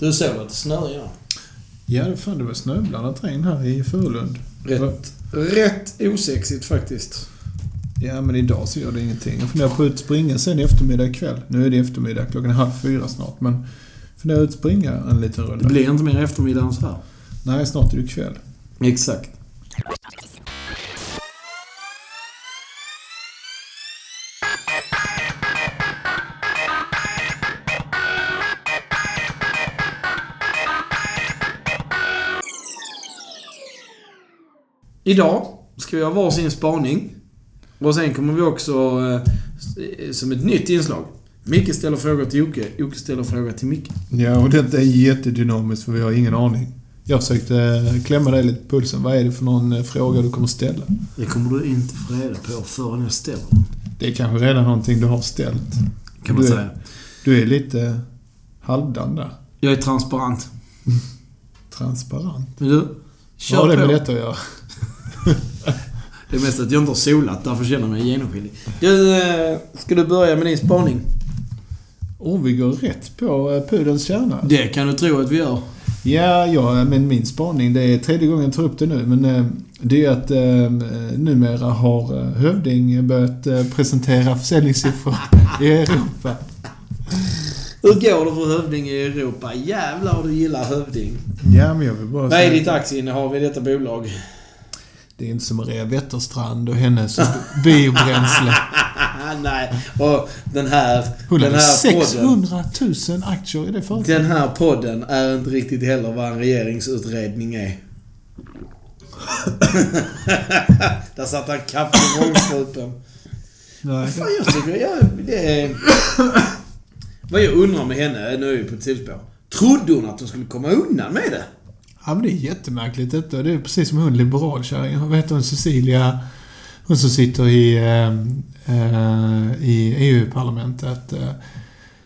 Du såg att det snöade ja. Ja, det fan det var snöblandat regn här i Furulund. Rätt, rätt osexigt faktiskt. Ja, men idag så gör det ingenting. Jag funderar på att springa sen i eftermiddag ikväll. Nu är det eftermiddag, klockan är halv fyra snart. Men funderar att springa en liten runda. Det blir inte mer eftermiddag än så här. Nej, snart är det kväll. Exakt. Idag ska vi ha varsin spaning. Och sen kommer vi också, eh, som ett nytt inslag, Micke ställer frågor till Jocke, Jocke ställer frågor till Micke. Ja, och detta är jättedynamiskt för vi har ingen aning. Jag försökte eh, klämma dig lite på pulsen. Vad är det för någon eh, fråga du kommer ställa? Det kommer du inte få reda på förrän jag ställer Det är kanske redan någonting du har ställt. Kan man du, säga. Är, du är lite halvdan där. Jag är transparent. Transparent. Men du, Vad kör har det med detta att göra? Det är mest att jag inte har solat, därför känner jag mig genomskinlig. Du, eh, ska du börja med din spaning? Och vi går rätt på eh, pudelns kärna. Det kan du tro att vi gör. Ja, ja, men min spaning, det är tredje gången jag tar upp det nu, men eh, det är att eh, numera har Hövding börjat presentera försäljningssiffror i Europa. Hur går det för Hövding i Europa? Jävlar vad du gillar Hövding. Ja, men jag vill bara Vad är ditt aktieinnehav i detta bolag? Det är inte som Maria Wetterstrand och hennes biobränsle. Nej, och den här... Hon den här podden. 600 000 aktier i det företaget. Den här podden är inte riktigt heller vad en regeringsutredning är. Där satt han kaffe i. Nej. Fan, jag tycker jag... Det är... Vad jag undrar med henne, nu är vi på ett sidospår. Trodde hon att hon skulle komma undan med det? Ja, men det är jättemärkligt detta. Det är precis som hon liberalkärringen. Vad heter hon? Cecilia? Hon som sitter i, eh, eh, i EU-parlamentet. Eh,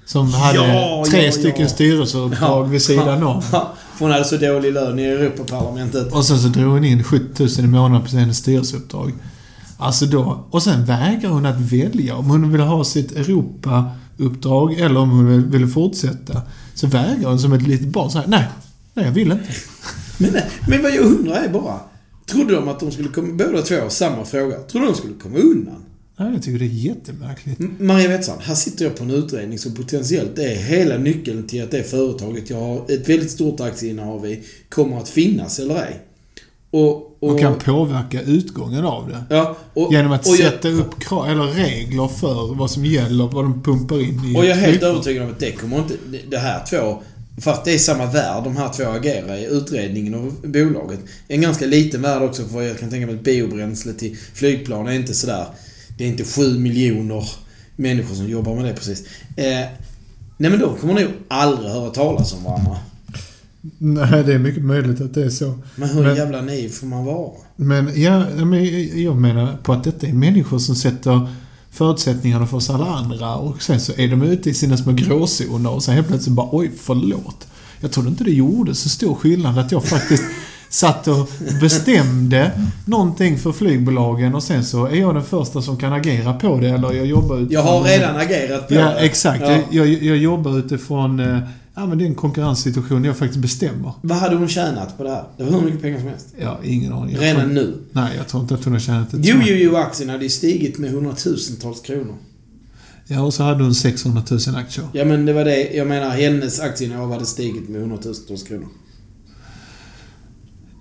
som hade Ja, tre ja, stycken ja. styrelseuppdrag vid sidan om. Ja, för hon hade så dålig lön i Europaparlamentet. Och sen så drog hon in 7000 i månaden på hennes styrelseuppdrag. Alltså då... Och sen vägrar hon att välja om hon vill ha sitt Europa-uppdrag eller om hon vill fortsätta. Så vägrar hon som ett litet barn så här, nej, nej jag vill inte. Men, men vad jag undrar är bara. Trodde de att de skulle komma... Båda två samma fråga. Trodde de skulle komma undan? Nej, jag tycker det är jättemärkligt. M- Maria Wetterstrand, här sitter jag på en utredning som potentiellt är hela nyckeln till att det företaget jag har ett väldigt stort aktieinnehav i kommer att finnas eller ej. Och... och Och kan påverka utgången av det. ja, och, Genom att jag, sätta upp krav, eller regler för vad som gäller, vad de pumpar in i Och jag är helt övertygad om att det kommer inte... Det här två... Fast det är samma värld de här två agerar i, utredningen och bolaget. En ganska liten värld också för jag kan tänka mig att biobränsle till flygplan är inte sådär... Det är inte sju miljoner människor som jobbar med det precis. Eh, nej men de kommer nog aldrig höra talas om varandra. Nej, det är mycket möjligt att det är så. Men hur Men- jävla naiv får man vara? Men ja, men jag menar på att detta är människor som sätter förutsättningarna för oss alla andra och sen så är de ute i sina små gråzoner och sen helt plötsligt bara oj, förlåt. Jag trodde inte det gjorde så stor skillnad att jag faktiskt satt och bestämde någonting för flygbolagen och sen så är jag den första som kan agera på det eller jag jobbar utifrån... Jag har redan agerat på Ja, det. exakt. Ja. Jag, jag, jag jobbar utifrån eh, ja, men det är en konkurrenssituation jag faktiskt bestämmer. Vad hade hon tjänat på det här? Det var hur mycket pengar som helst. Ja, ingen aning. Redan tror, nu. Nej, jag tror inte att hon har tjänat ett Jo, jo, jo, aktien hade ju stigit med hundratusentals kronor. Ja, och så hade hon 600 000 aktier. Ja, men det var det. Jag menar, hennes aktieinnehav hade stigit med hundratusentals kronor.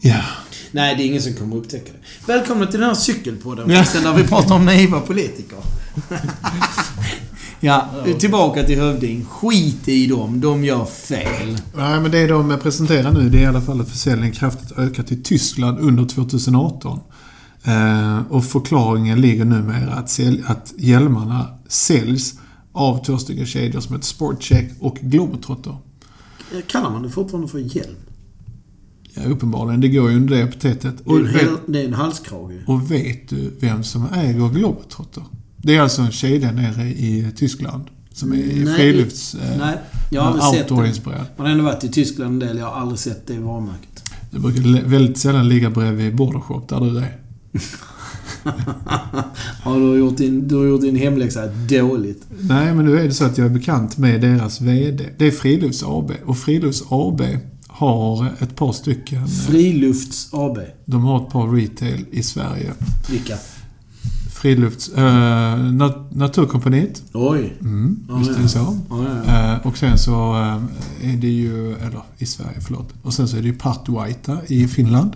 Ja. Nej, det är ingen som kommer upptäcka det. Välkomna till den här cykelpodden, Ja. där vi pratar om naiva politiker. ja, tillbaka till Hövding. Skit i dem. De gör fel. Nej, men det de presenterar nu det är i alla fall att försäljningen kraftigt ökat i Tyskland under 2018. Eh, och förklaringen ligger numera att, sälj, att hjälmarna säljs av två stycken kedjor som heter Sportcheck och Globetrotter. Kallar man det fortfarande för hjälm? Ja, uppenbarligen. Det går ju under det epitetet. Det är Och en, vet, hel, det är en halskrage. och vet du vem som äger Globetrotter? Det är alltså en kedja nere i Tyskland. Som är Nej. frilufts... Eh, Nej, jag har aldrig sett det. Man har ändå varit i Tyskland en del. Jag har aldrig sett det varumärket. Det brukar väldigt sällan ligga bredvid Bordershop där du är. ja, du har gjort din, du har gjort din hemläxa dåligt. Nej, men nu är det så att jag är bekant med deras VD. Det är Frilufts AB. Och Frilufts AB har ett par stycken... Frilufts AB. De har ett par retail i Sverige. Vilka? Frilufts... Eh, nat Naturkompaniet. Oj. Mm, Ja, visst är det så. Ja, ja. Eh, och sen så eh, är det ju... Eller i Sverige, förlåt. Och sen så är det ju Partvaita i Finland.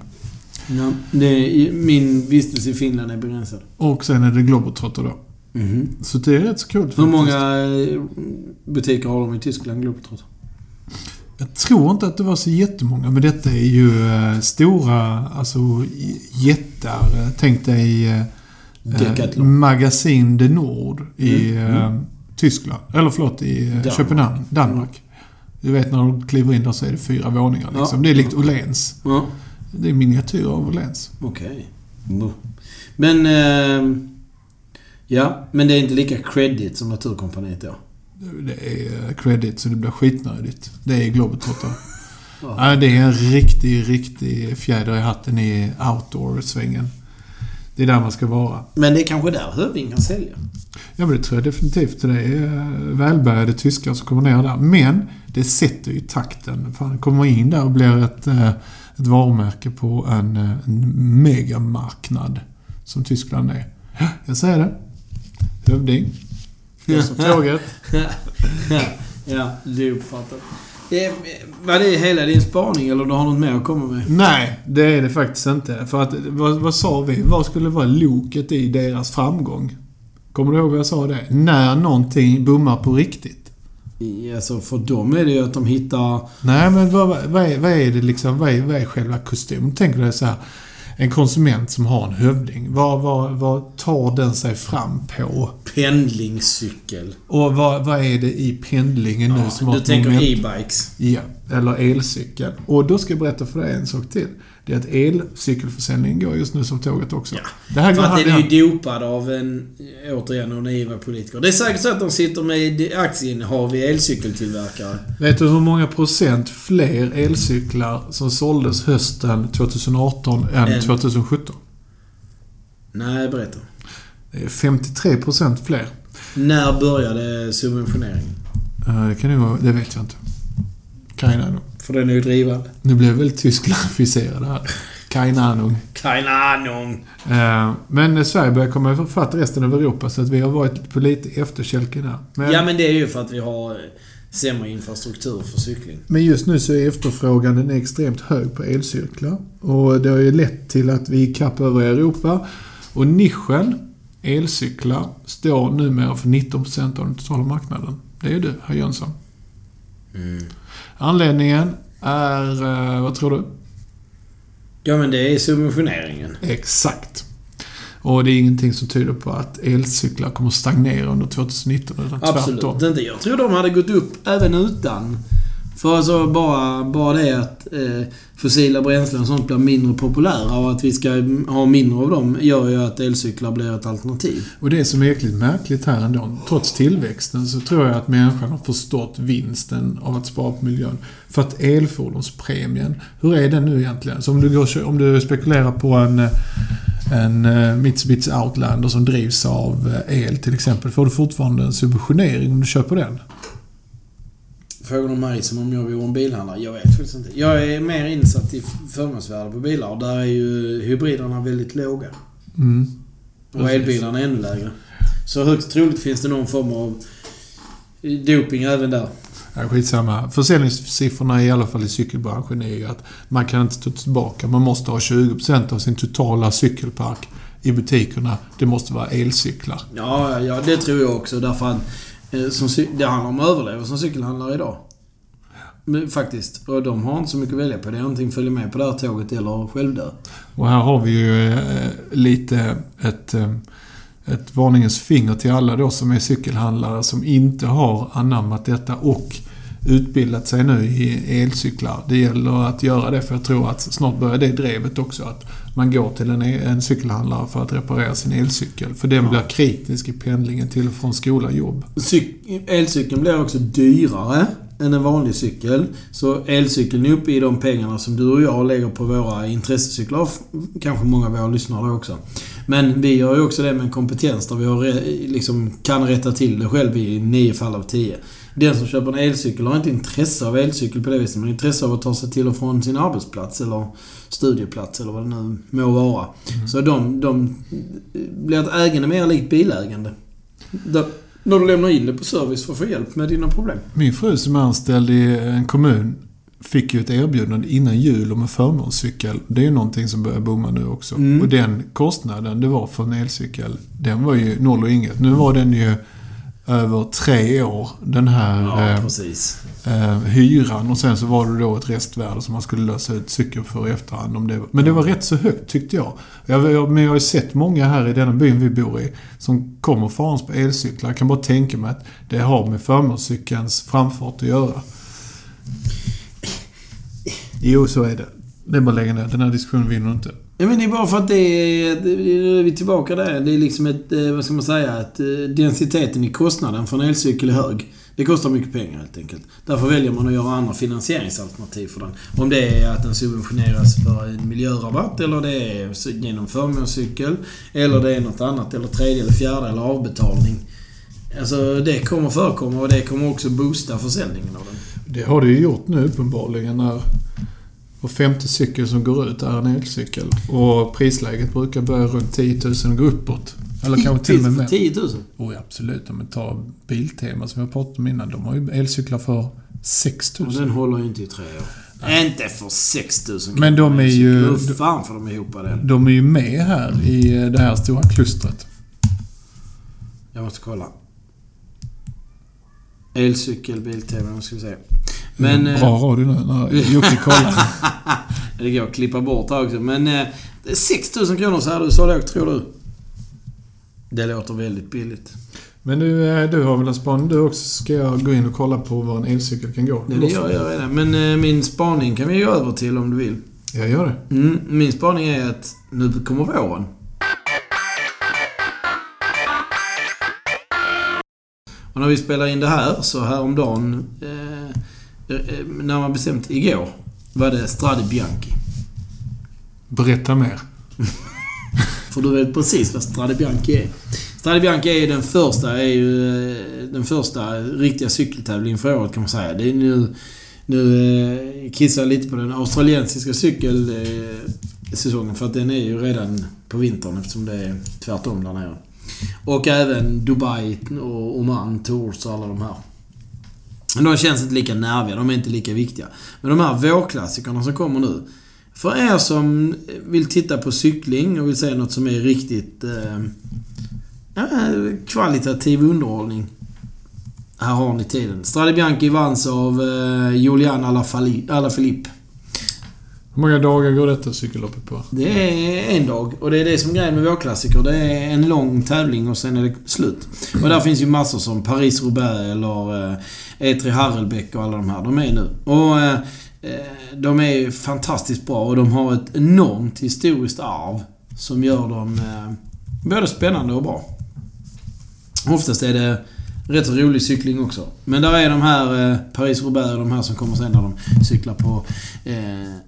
Ja, det är, min vistelse i Finland är begränsad. Och sen är det Globetrotter då. Mhm. Så det är rätt så coolt Hur många butiker har de i Tyskland, Globetrotter? Jag tror inte att det var så jättemånga, men detta är ju stora, alltså jättar. Tänk dig Decathlon. Magasin de Nord i Mm, eh, Tyskland. Eller förlåt, i eh, Danmark. Köpenhamn, Danmark. Du vet när du kliver in där så är det fyra våningar liksom. Ja. Det är likt Åhléns. Ja, Det är miniatyr av Åhléns. okej. Mm. Men... Eh, ja, men det är inte lika credit som Naturkompaniet då? Det är eh, credit så det blir skitnödigt. Det är Globetrotter. Ja. Ja, det är en riktig, riktig fjäder i hatten i outdoor-svängen. Det är där man ska vara. Men det är kanske där Hövding kan sälja? Ja, men det tror jag definitivt. Det är eh, välbärgade tyskar som kommer ner där. Men det sätter ju takten. Fan, kommer in där och blir ett, eh, ett varumärke på en, eh, en megamarknad som Tyskland är. Ja, Jag säger det. Hövding. Första tåget. ja, ja, det är uppfattat. Var det hela din spaning eller du har något mer att komma med? Nej, det är det faktiskt inte. För att, vad, vad sa vi? Vad skulle vara loket i deras framgång? Kommer du ihåg vad jag sa det? När någonting bommar på riktigt. Alltså för dem är det ju att de hittar... Nej, men vad, vad, är, vad är det liksom? Vad är, vad är själva kostym? Tänker du så här. En konsument som har en hövding. Vad, vad, vad tar den sig fram på? Pendlingscykel. Och vad, vad är det i pendlingen nu som du tänker e-bikes. Ja, eller elcykel. Och då ska jag berätta för dig en sak till. Det är att elcykelförsäljningen går just nu som tåget också. Ja. Det här För går att hand i den är ju dopad av en, återigen, av naiva politiker. Det är säkert så att de sitter med aktieinnehav i elcykeltillverkare. Vet du hur många procent fler elcyklar som såldes hösten 2018 än Än. 2017? Nej, berätta. Det är 53 procent fler. När började subventioneringen? Eh, Det kan ju vara... Det vet jag inte. Keine Ahnung. För den är ju drivande. Nu blev jag väldigt tysklandificerad här. Keine Ahnung. Keine Ahnung. Eh, Men Sverige börjar komma ifatt resten av Europa så att vi har varit på lite efterkälke där. Men, Ja, men det är ju för att vi har sämre infrastruktur för cykling. men just nu så är efterfrågan den är extremt hög på elcyklar. Och det har ju lett till att vi är ikapp övriga Europa. Och nischen elcyklar står numera för 19% av den totala marknaden. Det är du, herr Jönsson. Mm. Anledningen är, eh, vad tror du? Ja, men det är subventioneringen. Exakt. Och det är ingenting som tyder på att elcyklar kommer stagnera under 2019, utan Absolut tvärtom. inte. Jag tror de hade gått upp även utan. För alltså bara, bara det att eh, fossila bränslen och sånt blir mindre populära och att vi ska ha mindre av dem gör ju att elcyklar blir ett alternativ. Och det som är jäkligt märkligt här ändå, trots tillväxten, så tror jag att människan har förstått vinsten av att spara på miljön. För att elfordonspremien, hur är den nu egentligen? Så om du, går, om du spekulerar på en, en eh, Mitsubishi Outlander som drivs av eh, el till exempel, får du fortfarande en subventionering om du köper den? Frågar de mig som om jag vore en bilhandlare? Jag vet faktiskt inte. Jag är mer insatt i förmånsvärde på bilar och där är ju hybriderna väldigt låga. Mm. Och elbilarna är ännu lägre. Så högst troligt finns det någon form av doping även där. Ja, skitsamma. Försäljningssiffrorna i alla fall i cykelbranschen är ju att man kan inte ta tillbaka. Man måste ha 20% av sin totala cykelpark i butikerna. Det måste vara elcyklar. Ja, ja, det tror jag också. Därför att Eh, som, det handlar om att överleva som cykelhandlare idag. Men, faktiskt. Och de har inte så mycket att välja på. Det är antingen följa med på det här tåget eller självdö. Och här har vi ju eh, lite ett, eh, ett varningens finger till alla då som är cykelhandlare som inte har anammat detta och utbildat sig nu i elcyklar. Det gäller att göra det för jag tror att snart börjar det drevet också. Att man går till en, en cykelhandlare för att reparera sin elcykel. För den Ja. blir kritisk i pendlingen till och från skola och jobb. Cyk- elcykeln blir också dyrare än en vanlig cykel. Så elcykeln är uppe i de pengarna som du och jag lägger på våra intressecyklar. Kanske många av våra lyssnare också. Men vi har ju också det med en kompetens där vi har, liksom, kan rätta till det själv i nio fall av tio. Den som köper en elcykel har inte intresse av elcykel på det viset, men intresse av att ta sig till och från sin arbetsplats eller studieplats eller vad det nu må vara. Så de, de blir ett ägande mer likt bilägande. Där, när du lämnar in det på service för att få hjälp med dina problem. Min fru som är anställd i en kommun fick ju ett erbjudande innan jul om en förmånscykel. Det är ju någonting som börjar booma nu också. Mm. Och den kostnaden det var för en elcykel, den var ju noll och inget. Nu var den ju över tre år, den här Ja, eh, eh, hyran. Och sen så var det då ett restvärde som man skulle lösa ut cykeln för i efterhand. Om det var. Men det var rätt så högt tyckte jag. jag, jag men jag har ju sett många här i denna byn vi bor i som kommer farans på elcyklar. Jag kan bara tänka mig att det har med förmånscykelns framfart att göra. Jo, så är det. Det är bara att lägga ner. Den här diskussionen vinner inte. Ja, men det är bara för att det är... Nu är vi tillbaka där. Det är liksom ett... eh, Vad ska man säga? Att eh, densiteten i kostnaden för en elcykel är hög. Det kostar mycket pengar helt enkelt. Därför väljer man att göra andra finansieringsalternativ för den. Om det är att den subventioneras för en miljörabatt eller det är genom förmånscykel. Eller det är något annat. Eller tredje eller fjärde eller avbetalning. Alltså det kommer förekomma och det kommer också boosta försäljningen av den. Det har det ju gjort nu uppenbarligen när var femte cykel som går ut är en elcykel. Och prisläget brukar börja runt 10 000 och gå uppåt. Eller kanske till och med för mer. 10 000. Oh, ja, absolut. Om vi tar Biltema som vi har pratat om innan. De har ju elcyklar för 6 000. Och den håller ju inte i tre år. Inte för 6 000 kronor. Men de är ju- Hur fan får de ihop det? De är ju med här i eh, det här stora klustret. Jag måste kolla. Elcykel, bil-tv, nu ska vi se. Men... eh, Bra radio nu när Jocke kollar. det går att klippa bort här också. Men... Eh, 6 000 kronor så här du så lågt tror du? Det låter väldigt billigt. Men du, eh, du har väl en spaning du också? Ska jag gå in och kolla på vad en elcykel kan gå? Det, det gör jag redan. Men eh, min spaning kan vi gå över till om du vill. Jag gör det. Mm, min spaning är att nu kommer våren. Och när vi spelar in det här så häromdagen, eh, eh, när man bestämt igår, var det Strade Bianchi. Berätta mer. För du vet precis vad Strade Bianchi är. Strade Bianchi är den första, är ju eh, den första riktiga cykeltävlingen för året kan man säga. Det är nu... Nu eh, kissar jag lite på den australiensiska cykelsäsongen för att den är ju redan på vintern eftersom det är tvärtom där nere. Och även Dubai och Oman Tours och alla de här. De känns inte lika nerviga, de är inte lika viktiga. Men de här vårklassikerna som kommer nu. För er som vill titta på cykling och vill se något som är riktigt eh, kvalitativ underhållning. Här har ni tiden. Strade Bianchi vanns av eh, Julian Alaphilippe. Hur många dagar går detta cykelloppet på? Det är en dag och det är det som är grejen med vårklassiker. Det är en lång tävling och sen är det slut. Och där finns ju massor som Paris-Roubaix eller eh, E3 Harelbäck och alla de här. De är nu. Och eh, eh, de är fantastiskt bra och de har ett enormt historiskt arv som gör dem eh, både spännande och bra. Oftast är det rätt så rolig cykling också. Men där är de här eh, Paris-Roubaix och de här som kommer sen när de cyklar på eh,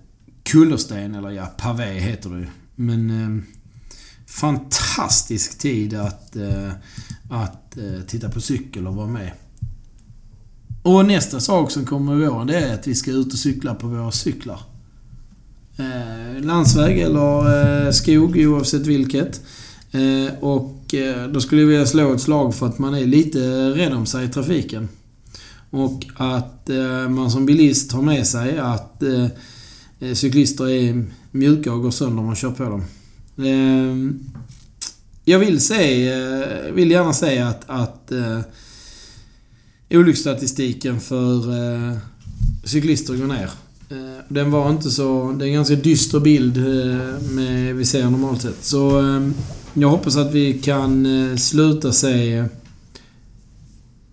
kullersten, eller ja, pavé heter det ju. Men eh, fantastisk tid att, eh, att eh, titta på cykel och vara med. Och nästa sak som kommer i våren det är att vi ska ut och cykla på våra cyklar. Eh, landsväg eller eh, skog oavsett vilket. Eh, och eh, då skulle jag vilja slå ett slag för att man är lite rädd om sig i trafiken. Och att eh, man som bilist har med sig att eh, Eh, cyklister är mjuka och går sönder om man kör på dem. Ehm, jag vill, säga, eh, vill gärna säga att, att eh, olycksstatistiken för cyklister går ner. Den var inte så... Det är en ganska dyster bild med, vi ser normalt sett. Så jag hoppas att vi kan sluta se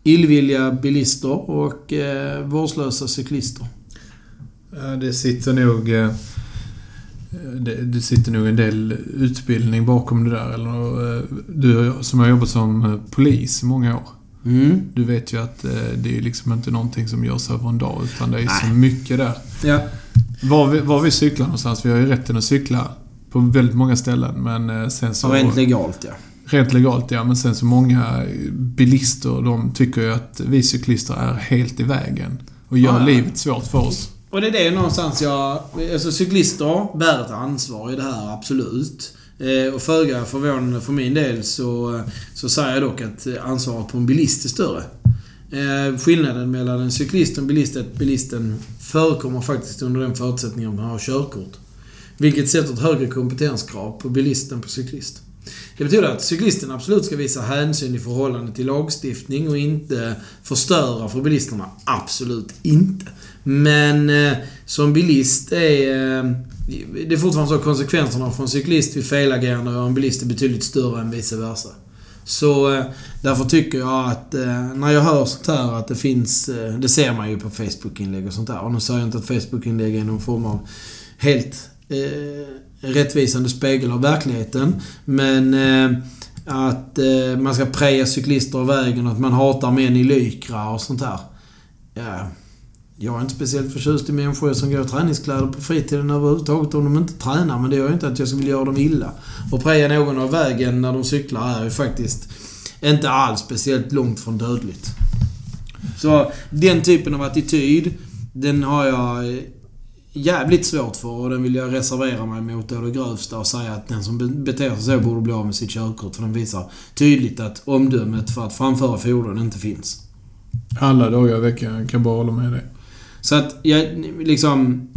illvilliga bilister och vårdslösa cyklister. Det sitter nog... eh, Det, det sitter nog en del utbildning bakom det där. Eller, eh, du som har jobbat som eh, polis i många år. Mm. Du vet ju att det är liksom inte någonting som görs över en dag. Utan det är så Nej. mycket där. Ja. Var vi, var vi cyklar någonstans, vi har ju rätten att cykla På väldigt många ställen, men sen så... Så rent legalt ja. Rent legalt, ja. Men sen så många bilister, de tycker ju att vi cyklister är helt i vägen. Och gör Ja, ja. livet svårt för oss. Och det är det någonstans jag... Alltså cyklister bär ett ansvar i det här, absolut. Eh, och föga förvånande för min del så, så säger jag dock att ansvaret på en bilist är större. Eh, skillnaden mellan en cyklist och en bilist är att bilisten förekommer faktiskt under den förutsättningen att man har körkort. Vilket sätter ett högre kompetenskrav på bilisten på cyklist. Det betyder att cyklisten absolut ska visa hänsyn i förhållande till lagstiftning och inte förstöra för bilisterna. Absolut inte. Men eh, som bilist är... Eh, det är fortfarande så att konsekvenserna för en cyklist vid felagerande och en bilist är betydligt större än vice versa. Så eh, därför tycker jag att eh, när jag hör sånt här att det finns... Eh, det ser man ju på Facebook-inlägg och sånt där. Och nu säger jag inte att Facebook-inlägg är någon form av helt eh, rättvisande spegel av verkligheten. Men eh, att eh, man ska preja cyklister av vägen att man hatar män i lykra och sånt där. Ja, jag är inte speciellt förtjust i människor som går i träningskläder på fritiden överhuvudtaget om de inte tränar. Men det gör ju inte att jag vill göra dem illa. Och preja någon av vägen när de cyklar är ju faktiskt inte alls speciellt långt från dödligt. Så den typen av attityd, den har jag eh, jävligt svårt för och den vill jag reservera mig mot å det grövsta och säga att den som be- beter sig så borde bli av med sitt körkort. För den visar tydligt att omdömet för att framföra fordon inte finns. Alla dagar i veckan, jag kan bara hålla med dig. Så att, jag, liksom...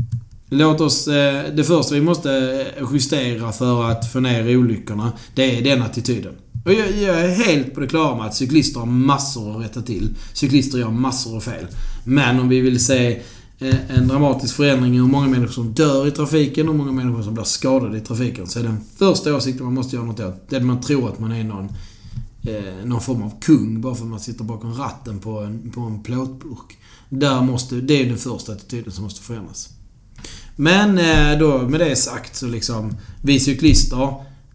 Låt oss... Eh, det första vi måste eh, justera för att få ner olyckorna, det är den attityden. Och jag, jag är helt på det klara med att cyklister har massor att rätta till. Cyklister gör massor av fel. Men om vi vill se Eh, en dramatisk förändring i hur många människor som dör i trafiken och hur många människor som blir skadade i trafiken. Så är den första åsikten man måste göra något åt, det är att man tror att man är någon, eh, någon form av kung bara för att man sitter bakom ratten på en, på en plåtburk. Där måste, det är den första attityden som måste förändras. Men eh, då med det sagt så liksom, vi cyklister,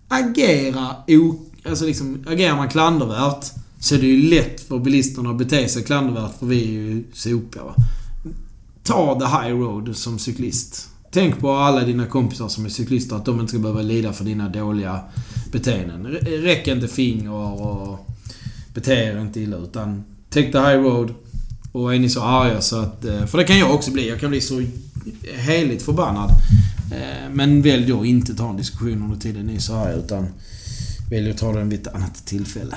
agerar o, alltså liksom, agerar man klandervärt så är det ju lätt för bilisterna att bete sig klandervärt för vi är ju sopiga. Va? Ta the high road som cyklist. Tänk på alla dina kompisar som är cyklister, att de inte ska behöva lida för dina dåliga beteenden. Räck inte finger och bete er inte illa utan take the high road. Och är ni så arga så att... Eh, för det kan jag också bli. Jag kan bli så heligt förbannad. Eh, men välj då inte ta en diskussion under tiden ni är så arga utan välj att ta den vid ett annat tillfälle.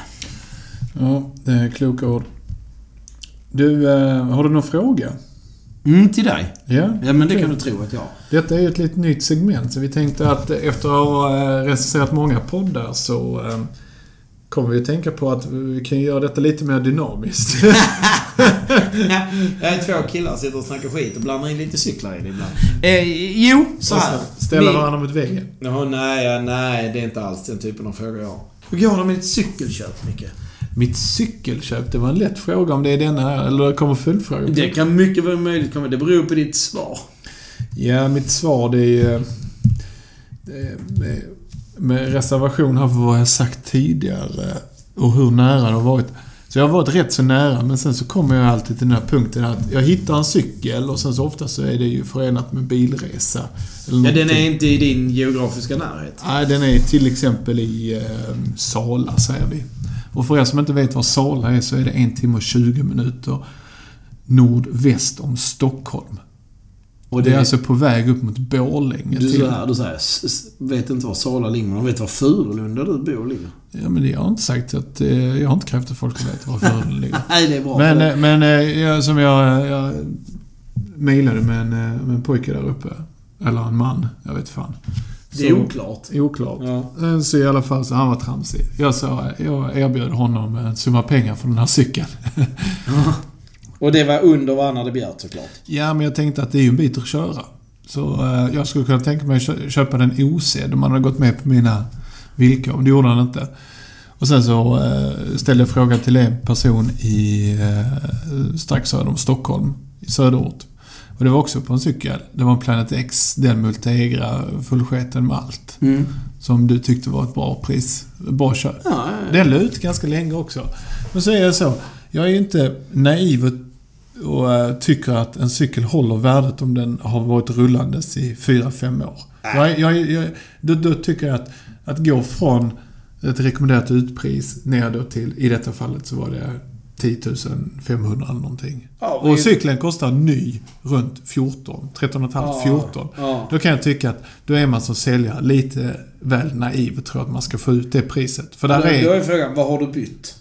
Ja, det är kloka ord. Du, eh, har du någon fråga? Mm, till dig. Ja? Ja men det kan du tro att jag. Detta är ju ett lite nytt segment, så vi tänkte att efter att ha eh, recenserat många poddar så eh, kommer vi att tänka på att vi kan göra detta lite mer dynamiskt. jag är två killar sitter och snackar skit och blandar in lite cyklar i det ibland. Eh, jo, så här. Ställa Min- varandra mot väggen. Jaha, nej, ja, nej, det är inte alls den typen av frågor jag har. Hur går det med ditt cykelköp, Micke? Mitt cykelköp, det var en lätt fråga om det är denna här, eller kommer följdfrågor? Det kan mycket väl möjligt komma. Det beror på ditt svar. Ja, mitt svar det är ju... är- det- Med reservation här för vad jag sagt tidigare och hur nära det har varit. Så jag har varit rätt så nära, men sen så kommer jag alltid till den här punkten att jag hittar en cykel och sen så ofta så är det ju förenat med bilresa. Eller Ja, den är inte i din geografiska närhet. Nej, den är till exempel i eh, Sala, säger vi. Och för er som inte vet vad Sala är så är det en timme och 20 minuter nordväst om Stockholm. Och det är alltså på väg upp mot Borlänge. Du, till- så här, du säger, vet inte var Sala ligger, men de vet var Furulund där du bor ligger. Ja, men det jag har inte sagt att... Eh, jag har inte krävt att folk ska veta var Furulund ligger. Nej, det är bra. Men, det. eh, men eh, jag, som jag, jag mejlade med en, med en pojke där uppe. Eller en man, jag vet fan. Det är oklart. Oklart. Ja. Eh, Så i alla fall så han var tramsig. Jag sa, jag erbjöd honom en summa pengar för den här cykeln. Och det var under vad han hade begärt såklart. Ja, men jag tänkte att det är ju en bit att köra. Så eh, jag skulle kunna tänka mig att kö- köpa den osedd om han hade gått med på mina villkor. Men det gjorde han inte. Och sen så eh, ställde jag frågan till en person i eh, strax söder om Stockholm, i söderort. Och det var också på en cykel. Det var en Planet X, den Multegra, fullsketen med allt. Mm. Som du tyckte var ett bra pris. Bra köp. Ja, ja, ja. Den la ut ganska länge också. Men så är jag så. Jag är ju inte naiv och och eh, tycker att en cykel håller värdet om den har varit rullandes i 4-5 år. Jag, jag, jag, då, då tycker jag att, att gå från ett rekommenderat utpris ner då till, i detta fallet så var det 10 500 eller någonting. Ja, Och cykeln kostar ny runt 14, 13 500 14. Ja. Då kan jag tycka att då är man som säljare lite väl naiv och tror att man ska få ut det priset. För där Då, då är... är frågan, vad har du bytt?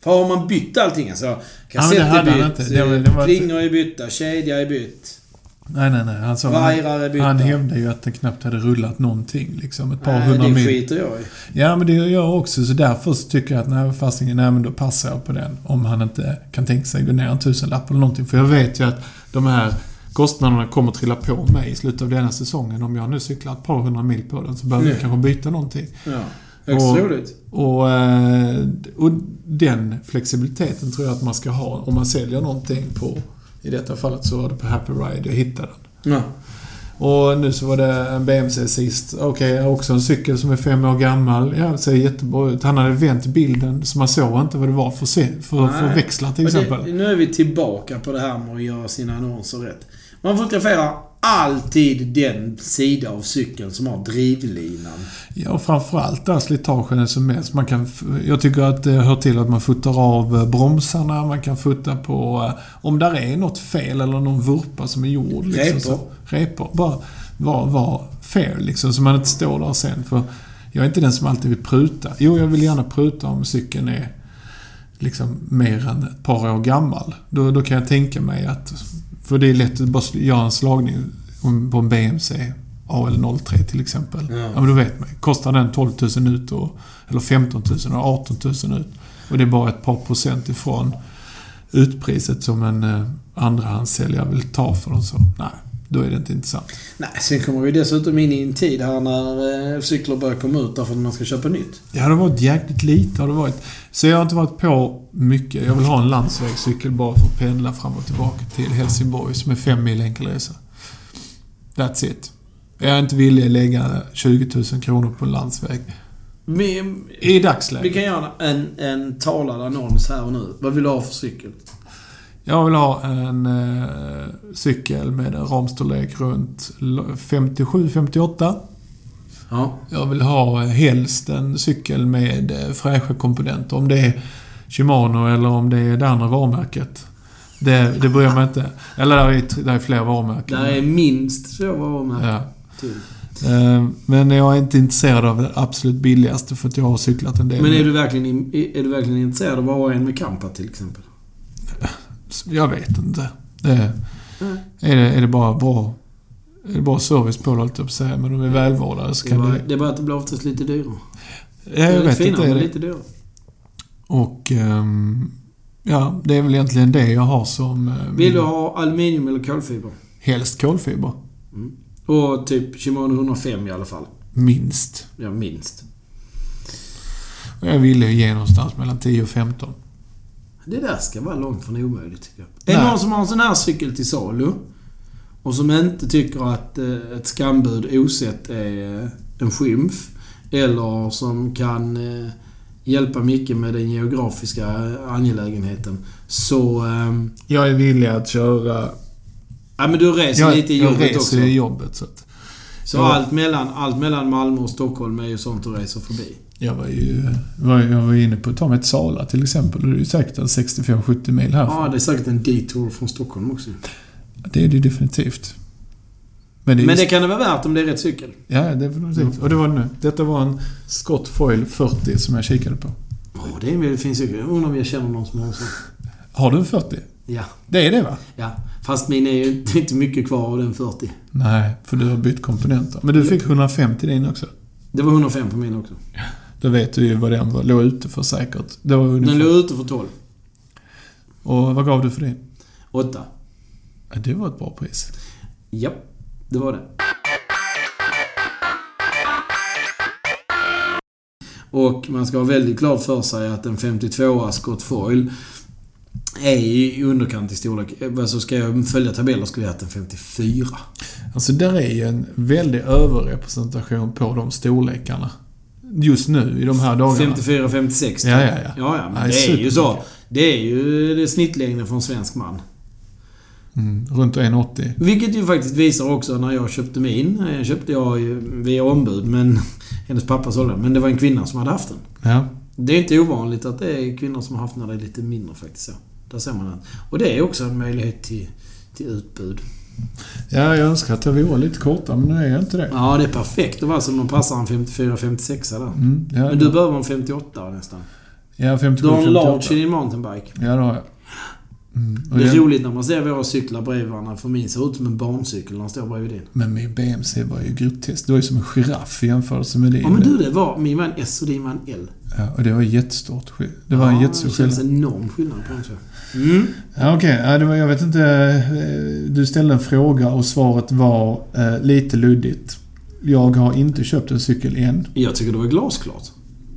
För har man bytt allting alltså? Kassett det hade är bytt. Det det var- plingor är bytta, kedja är bytt. Nej, nej, nej. Han, är bytta. han hävdade ju att den knappt hade rullat någonting. Liksom ett par Nej, hundra det mil. skiter jag i. Ja, men det gör jag också. Så därför så tycker jag att nej, fastingen, nej men då passar jag på den. Om han inte kan tänka sig gå ner en tusenlapp eller någonting. För jag vet ju att de här kostnaderna kommer trilla på mig i slutet av denna säsongen. Om jag nu cyklar ett par hundra mil på den så behöver jag kanske byta någonting. Ja. Och-. Och, eh, och den flexibiliteten tror jag att man ska ha om man säljer någonting på, i detta fallet så var det på Happy Ride jag hittade den. Ja. Och nu så var det en BMC sist. Okej, också en cykel som är fem år gammal. Ja, det ser jättebra ut. Han hade vänt bilden så man såg inte vad det var för, för, för växlar till exempel. Det, nu är vi tillbaka på det här med att göra sina annonser rätt. Man fotograferar alltid den sida av cykeln som har drivlinan. Ja, och framförallt där slitagen är som mest. Man kan, jag tycker att det hör till att man fotar av eh, bromsarna, man kan fota på eh, om där är något fel eller någon vurpa som är gjord. Liksom, Repor. Så, repor. Bara var, var fair liksom, så man inte står där sen. För jag är inte den som alltid vill pruta. Jo, jag vill gärna pruta om cykeln är liksom mer än ett par år gammal. Då, då kan jag tänka mig att... För det är lätt att bara göra en slagning på en BMC AL03 till exempel. Ja. Ja, men då vet man. Kostar den 12 000 ut och, eller 15 000 och 18 000 ut. Och det är bara ett par procent ifrån utpriset som en eh, andrahandssäljare vill ta för dem. Så nej, då är det inte intressant. Nej, sen kommer vi dessutom in i en tid här när eh, cyklar börjar komma ut därför att man ska köpa nytt. Det har varit jäkligt lite. Har det varit. Så jag har inte varit på mycket. Jag vill ha en landsvägscykel bara för att pendla fram och tillbaka till Helsingborg som är fem mil enkel resa. That's it. Jag är inte villig att lägga 20 000 kronor på en landsväg. Vi, I vi dagsläget. kan göra en, en talad annons här och nu. Vad vill du ha för cykel? Jag vill ha en eh, cykel med en ramstorlek runt 57-58. Ja. Jag vill ha eh, helst en cykel med eh, fräscha komponenter. Om det är Shimano eller om det är det andra varumärket. Det, det bryr jag mig inte. Eller där är, där är fler varumärken. Där är minst två varumärken Ja. till. Eh, Men jag är inte intresserad av det absolut billigaste för att jag har cyklat en del. Men är du verkligen, är du verkligen intresserad av att ha en med Kampa till exempel? Jag vet inte. Det, Mm. är, det, är det bara bra... Är det bra service på det, jag säga. Men de är välvårdade så Det är, kan bara, det... det är bara att det blir oftast lite dyrare. Ja, jag lite vet finare, inte. Är det. lite dyrare. Och... ehm, ja, det är väl egentligen det jag har som... eh, Vill du ha aluminium eller kolfiber? Helst kolfiber. Och typ Shimano 105 i alla fall. Minst. Ja, minst. Jag ville ge någonstans mellan 10 och 15. Det där ska vara långt från omöjligt tycker jag. Är det Nej. någon som har en sån här cykel till salu och som inte tycker att eh, ett skambud osett är eh, en skymf eller som kan eh, hjälpa Micke med den geografiska angelägenheten så... Jag är villig att köra... Ja men du reser Jag, lite i jag jobbet reser också. i jobbet så att... Så Ja. allt, mellan, allt mellan Malmö och Stockholm är ju sånt du reser förbi. Jag var ju... Var, jag var inne på att ta mig till Sala till exempel. Och det är ju säkert en 65-70 mil härifrån. Ja, det är säkert en detour från Stockholm också. Det är det definitivt. Men det är Men ju- det kan det vara värt om det är rätt cykel. Ja, definitivt. Och det var det nu. Detta var en Scott Foil 40 som jag kikade på. Åh, det, är, det finns ju... Jag undrar om jag känner någon som har en sån. Har du en 40? Ja. Det är det va? Ja. Fast min är ju inte mycket kvar av den 40. Nej, för du har bytt komponenter. Men du fick 150 din också. Det var 105 på min också. Då vet du ju vad den var, låg ute för säkert. Det var ungefär. Den låg ute för 12. Och vad gav du för din? 8. Ja, det var ett bra pris. Ja, det var det. Och man ska ha väldigt klart för sig att en 52a Scott Foil är i underkant i storlek. Alltså ska jag följa tabeller skulle jag ha en 54. Alltså där är ju en väldig överrepresentation på de storlekarna. Just nu, i de här dagarna. 54, 56. Ja, ja, ja. Ja, ja men Nej, det är ju så. Det är ju det snittlängden för en svensk man. Mm, runt 1,80. Vilket ju faktiskt visar också när jag köpte min. Jag köpte jag via ombud, men... Hennes pappa sålde den. Men det var en kvinna som hade haft den. Ja. Det är inte ovanligt att det är kvinnor som har haft när det är lite mindre faktiskt. Så. Där ser man den. Och det är också en möjlighet till, till utbud. Ja, jag önskar att jag vore lite kortare, men nu är jag inte det. Ja, det är perfekt att vara som de passar en 54-56 där. Mm, ja, Men du behöver en 58 nästan. Ja, 57, Du har en 58. large i din mountainbike. Ja, det har jag. Mm. Det är den- roligt när man ser våra cyklar bredvid varandra. För min ser ut som en barncykel när den står bredvid din. Men min BMC var ju grotesk. Det var ju som en giraff i jämförelse med din. Ja men du, det var min var en S och din var en L. Ja, och det var jättestort. Det var en ja, jättestor Det känns skillnad. enorm skillnad på så. Mm. Ja, Okej, ja, det var, jag vet inte. eh, Du ställde en fråga och svaret var eh, lite luddigt. Jag har inte köpt en cykel än. Jag tycker det var glasklart.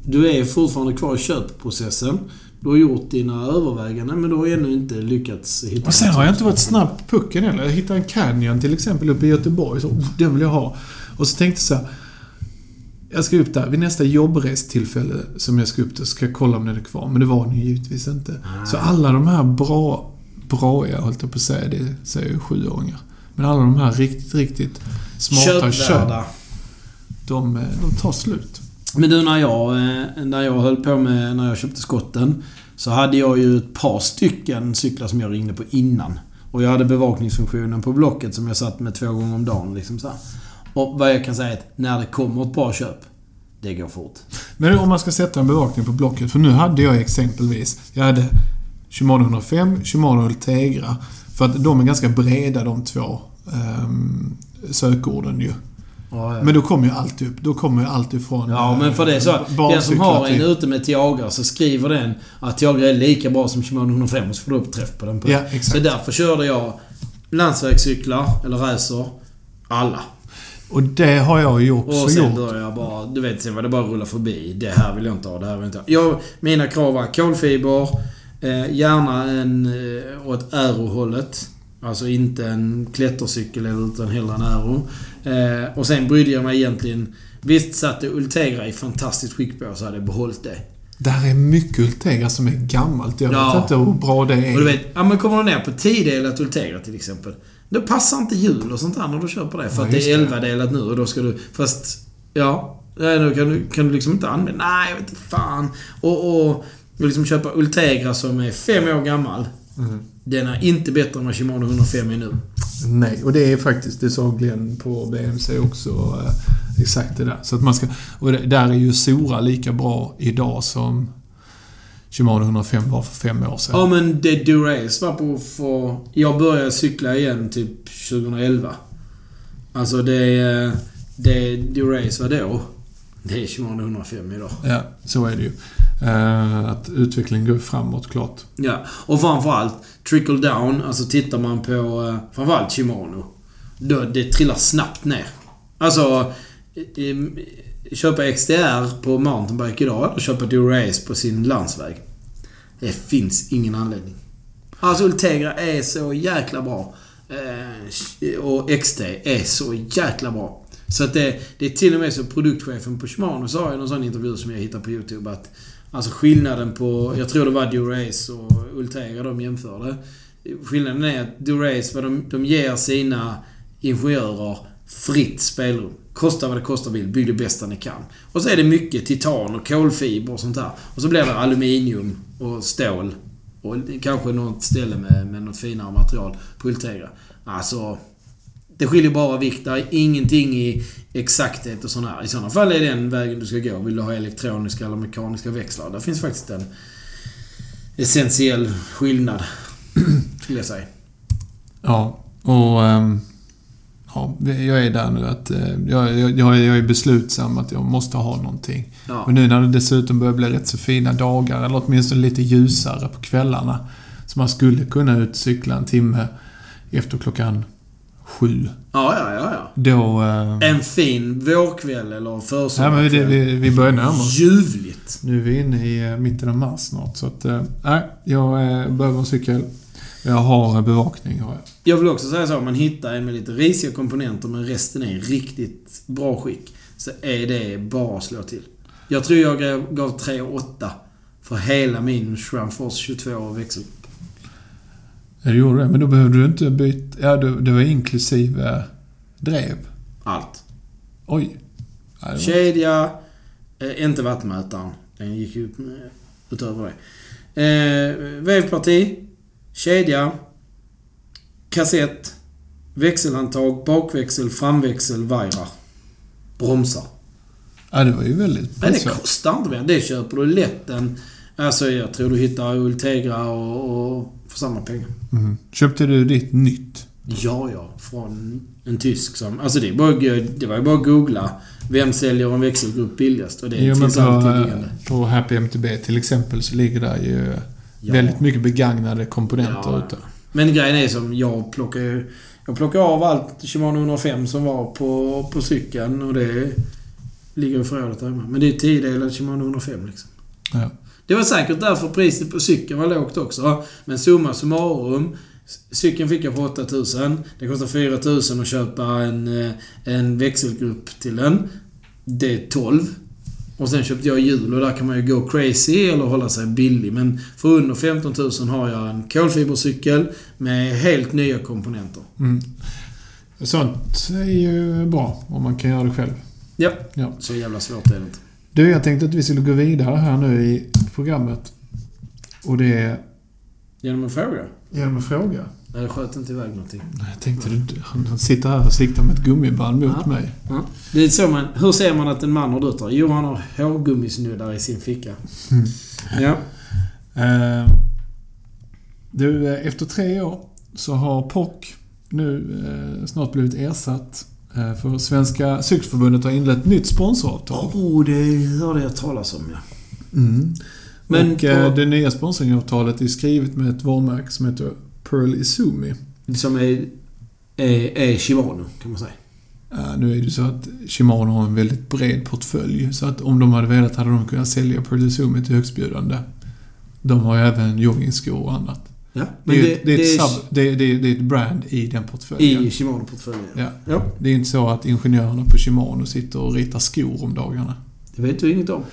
Du är fortfarande kvar i köpprocessen. Du har gjort dina överväganden men du har ännu inte lyckats hitta... Och sen har jag inte varit snabb på pucken heller. Jag hittade en Canyon till exempel uppe i Göteborg. Så, oh, den vill jag ha. Och så tänkte jag så här. Jag ska upp där. Vid nästa jobbrestillfälle som jag ska upp där ska jag kolla om den är kvar. Men det var den ju givetvis inte. Så alla de här bra, bra, jag höll på att säga, det säger ju sjuåringar. Men alla de här riktigt, riktigt smarta köp, de, eh, de tar slut. Men du, när jag, eh, när jag höll på med... När jag köpte skotten. Så hade jag ju ett par stycken cyklar som jag ringde på innan. Och jag hade bevakningsfunktionen på Blocket som jag satt med två gånger om dagen. Liksom så här. Och vad jag kan säga är att när det kommer ett bra köp, det går fort. Men om man ska sätta en bevakning på Blocket. För nu hade jag exempelvis... Jag hade Shimano 105, Shimano Ultegra. För att de är ganska breda de två um, sökorden ju. Ja, ja. Men då kommer ju allt upp. Då kommer ju allt ifrån... Ja, men för det är så. eh, Den som har en ute med Tiagra så skriver den att Tiagra är lika bra som Shimano 105 och så får du upp träff på den. Ja, Så exakt. därför körde jag landsvägscyklar, eller racer, alla. Och det har jag ju också Och sen gjort. började jag bara... Du vet, sen var det bara rulla förbi. Det här vill jag inte ha, det här vill jag inte ha. Jag, mina krav var kolfiber, eh, gärna en eh, åt aerohållet. Alltså inte en klättercykel eller utan hellre en aero. Eh, och sen brydde jag mig egentligen... Visst satt det Ultegra i fantastiskt skick på så hade jag behållit det. Där är mycket Ultegra som är gammalt. Jag Ja. vet inte hur bra det är. Och du vet, ja men kommer du ner på 10-delat Ultegra till exempel. Då passar inte hjul och sånt där när du köper det. För Ja, att det är det. 11-delat nu och då ska du... Fast... Ja. nej, Då kan du, kan du liksom inte använda... Nej, jag vet inte fan. Och, och, och liksom köpa Ultegra som är fem år gammal. Mm. Den är inte bättre än vad Shimano 105 är nu. Nej, och det är faktiskt, det sa Glenn på BMC också, eh, exakt det där. Så att man ska, och där är ju Sora lika bra idag som Shimano 105 var för fem år sedan. Ja men det Durace var på för... Jag började cykla igen typ 2011. Alltså det... Det Durace var då. Det är Shimano 105 idag. Ja, så är det ju. Eh, att utvecklingen går framåt, klart. Ja, och framförallt trickle down. Alltså tittar man på eh, framförallt Shimano. Då det trillar snabbt ner. Alltså... Köpa XDR på mountainbike idag eller köpa Durace på sin landsväg. Det finns ingen anledning. Alltså Ultegra är så jäkla bra. Eh, och XT är så jäkla bra. Så att det, det är till och med så produktchefen på Shimano sa i någon sån intervju som jag hittade på YouTube att Alltså skillnaden på, jag tror det var Durace och Ultegra de jämförde. Skillnaden är att Durace, vad de, de ger sina ingenjörer fritt spelrum. Kosta vad det kostar vill, bygg det bästa ni kan. Och så är det mycket titan och kolfiber och sånt där. Och så blir det aluminium och stål. Och kanske något ställe med, med något finare material på Ultegra. Alltså... Det skiljer bara vikt. Det är ingenting i exakthet och sånt här. I sådana fall är det den vägen du ska gå. Vill du ha elektroniska eller mekaniska växlar? Där finns faktiskt en essentiell skillnad. Skulle jag säga. Ja, och... Um ja, jag är där nu att... eh, jag, jag, jag är- beslutsam att jag måste ha någonting. Ja. Och nu när det dessutom börjar bli rätt så fina dagar, eller åtminstone lite ljusare på kvällarna. Så man skulle kunna utcykla en timme efter klockan sju. Ja, ja, ja, ja. Då... eh, En fin vårkväll eller ja, men försommarkväll. vi, vi börjar närma oss. Ljuvligt. Nu är vi inne i eh, mitten av mars snart, så att... eh, Nej, jag eh, behöver en cykel. Jag har bevakning, har jag. Jag vill också säga så, om man hittar en med lite risiga komponenter men resten är i riktigt bra skick. Så är det bara att slå till. Jag tror jag gav- gav 3 och 8 för hela min Schramfors 22 växel. Ja, du gjorde det. Men då behövde du inte byta... Ja, det, var inklusive drev. Allt. Oj. Ja, Kedja, eh, inte vattenmätaren. Den gick ju utöver det. Eh, vevparti, kedja, kassett, växelhandtag, bakväxel, framväxel, vajrar. Bromsar. Ja, det var ju väldigt Men det kostar inte mer. Det köper du lätt en... Alltså jag tror du hittar Ultegra och, och för samma pengar. Mm. Köpte du ditt nytt? Ja, ja. Från en tysk som... Alltså det, är bara, det var ju bara att googla. Vem säljer en växelgrupp billigast? Och det Jo, men finns på, alltid liggande. på Happy MTB till exempel så ligger där ju Ja. väldigt mycket begagnade komponenter Ja. ute. Men grejen är som jag plockar ju... Jag plockar av allt Shimano 105 som var på, på cykeln och det ligger i förrådet där hemma. Men det är tiodelad Shimano 105 liksom. Ja. Det var säkert därför priset på cykeln var lågt också. Men summa summarum. Cykeln fick jag för 8000. Det kostar 4000 att köpa en, eh, en växelgrupp till den. Det är 12. Och sen köpte jag hjul och där kan man ju gå crazy eller hålla sig billig. Men för under 15 000 har jag en kolfibercykel med helt nya komponenter. Mm. Sånt är ju bra om man kan göra det själv. Ja. Ja. Så jävla svårt är det inte. Du, jag tänkte att vi skulle gå vidare här nu i programmet. Och det är Genom en fråga? genom en fråga. Nej, jag sköt inte iväg någonting. Jag tänkte du, han sitter här och siktar med ett gummiband mot Ja. mig. Ja. Det är så man, hur ser man att en man har dött? Jo, han har hårgummisnuddar i sin ficka. Mm. Ja. Eh, du, eh, efter tre år så har POC nu eh, snart blivit ersatt. Eh, för Svenska Cykelförbundet har inlett ett nytt sponsoravtal. Oh, det hörde jag talas om, ja. Mm. Men och på- det nya sponsoringavtalet är skrivet med ett varumärke som heter Pearl Izumi. Som är, är, är Shimano, kan man säga. Ja, nu är det så att Shimano har en väldigt bred portfölj. Så att om de hade velat hade de kunnat sälja Pearl Izumi till högstbjudande. De har ju även joggingskor och annat. Ja, Det, är, ett- det, är sub, det, det, det är ett brand i den portföljen. i Shimano-portföljen. Ja. ja. Det är inte så att ingenjörerna på Shimano sitter och ritar skor om dagarna. Det vet du inget om.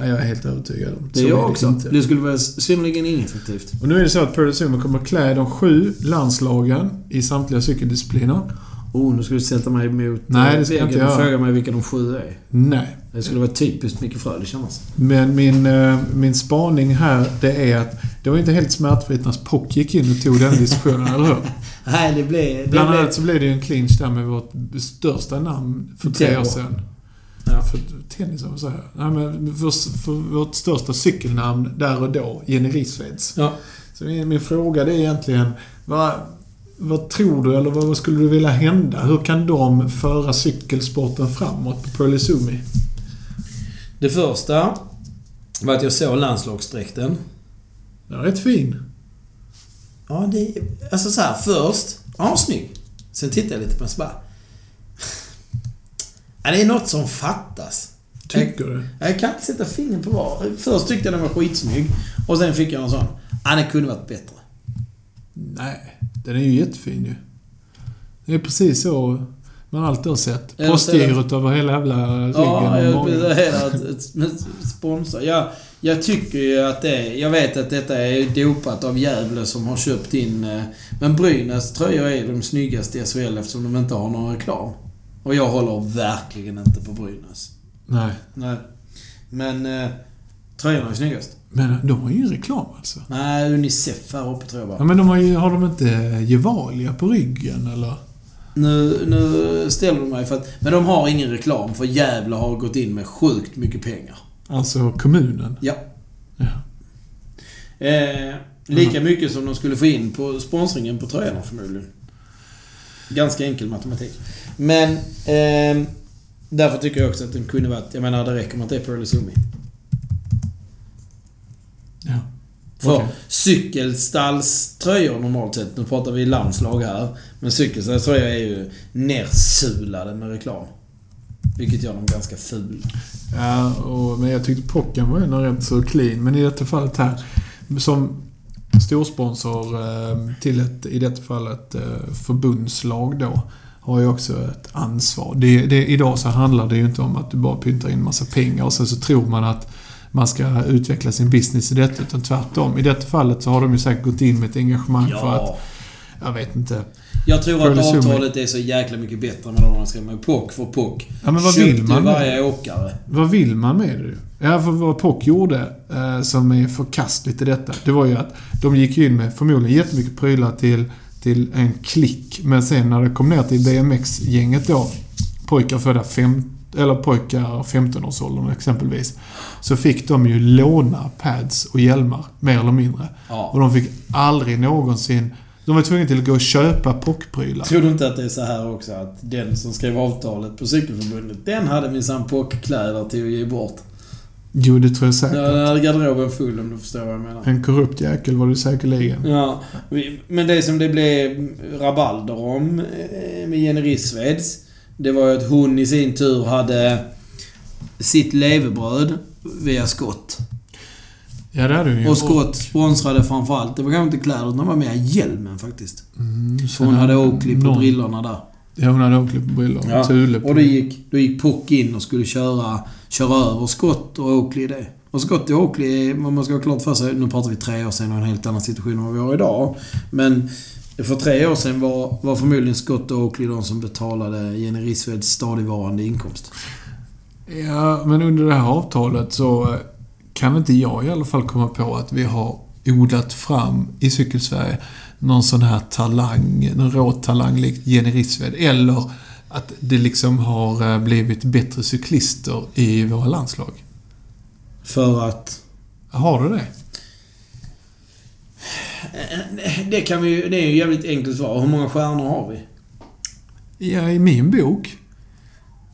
Ja, jag är helt övertygad om. Det är jag också. inte. Det skulle vara synnerligen ineffektivt. Och nu är det så att Pearl Izumi kommer klä de sju landslagen i samtliga cykeldiscipliner. Oh, nu ska du sätta mig emot Nej, det ska jag väggen inte och göra. fråga mig vilka de sju är. Nej. Det skulle vara typiskt Micke Frölich annars. Men min, eh, min spaning här, det är att det var inte helt smärtfritt när Spock gick in och tog den diskussionen, eller hur? Nej, det blev... Det Bland blev annat så blev det ju en clinch där med vårt största namn för tre år sedan. Ja. För tennis, vad säger jag? Nej, men för, för vårt största cykelnamn där och då, Jenny Rissveds. ja. Så min, min fråga det är egentligen, vad, vad tror du, eller vad, vad skulle du vilja hända? Hur kan de föra cykelsporten framåt på Pearl Izumi? Det första var att jag såg landslagsdräkten. Den är rätt fin. Ja, det... Alltså så här, först... Ja, snygg. Sen tittade jag lite på den så bara... Det är något som fattas. Tycker du? Jag kan inte sätta fingret på vad. Först tyckte jag den var skitsnygg. Och sen fick jag en sån. Ja, den kunde varit bättre. Nej, den är ju jättefin ju. Det är precis så man alltid har sett. Postgirot över hela jävla ryggen Ja, jag ett sponsor. Jag, jag tycker ju att det är... Jag vet att detta är dopat av Gävle som har köpt in... eh, Men Brynäs tröjor är de snyggaste i SHL eftersom de inte har någon reklam. Och jag håller verkligen inte på Brynäs. Nej. Nej. Men eh, tröjorna är snyggast. Men de har ju ingen reklam alltså. Nej, Unicef här uppe tror jag bara. Ja, men de har ju... Har de inte Gevalia på ryggen eller? Nu, nu ställer du mig för att... Men de har ingen reklam för Gävle har gått in med sjukt mycket pengar. Alltså kommunen? Ja. Ja. Eh, lika mycket som de skulle få in på sponsringen på tröjorna förmodligen. Ganska enkel matematik. Men eh, därför tycker jag också att den kunde varit... Jag menar, det räcker med att det är Pearl Sumi. Ja. För Okej. cykelstallströjor normalt sett, nu pratar vi landslag här. Men cykelstallströjor är ju nersulade med reklam. Vilket gör dem ganska fula. Ja, och, men jag tyckte Pocken var ändå rätt så clean. Men i detta fallet här, som storsponsor eh, till ett, i detta fallet, eh, förbundslag då, har ju också ett ansvar. Det, det, idag så handlar det ju inte om att du bara pyntar in massa pengar och sen så tror man att man ska utveckla sin business i detta, utan tvärtom. I detta fallet så har de ju säkert gått in med ett engagemang för att, Ja. jag vet inte. Jag tror att avtalet är så jäkla mycket bättre med man ska med POC för POC. Ja, men vad vill man med varje åkare. Vad vill man med det? Ja, för vad POC gjorde, eh, som är förkastligt i detta, det var ju att de gick in med förmodligen jättemycket prylar till, till en klick. Men sen när det kom ner till BMX-gänget då, pojkar födda fem, eller pojkar 15-årsåldern exempelvis, så fick de ju låna pads och hjälmar, mer eller mindre. Ja. Och de fick aldrig någonsin... De var tvungna till att gå och köpa POC-prylar. Tror du inte att det är så här också att den som skrev avtalet på Cykelförbundet, den hade minsann POC-kläder till att ge bort? Jo, det tror jag säkert. Den hade garderoben full om du förstår vad jag menar. En korrupt jäkel var det säkerligen. Ja, men det som det blev rabalder om eh, med Jenny Rissveds, det var ju att hon i sin tur hade sitt levebröd via Scott. Ja, det hade hon ju. Och Scott sponsrade framförallt, det var kanske inte kläder, utan det var mer hjälmen faktiskt. Mm, Så hon hade Oakley på brillorna där. Ja, hon hade Oakley på brillor. Ja, Thule på. Och då gick, då gick Pock in och skulle köra, köra över Scott och Oakley i det. Och Scott och Oakley, vad man ska ha klart för sig, nu pratar vi tre år sedan och en helt annan situation än vad vi har idag. Men för tre år sedan var, var förmodligen Scott och Oakley de som betalade Jenny Rissveds stadigvarande inkomst. Ja, men under det här avtalet så eh, kan inte jag i alla fall komma på att vi har odlat fram i Cykelsverige någon sån här talang, någon råtalang likt Jenny Rissved. Eller att det liksom har eh, blivit bättre cyklister i våra landslag. För att... Har du det? Det kan vi ju... Det är ju jävligt enkelt svar. Hur många stjärnor har vi? Ja, i min bok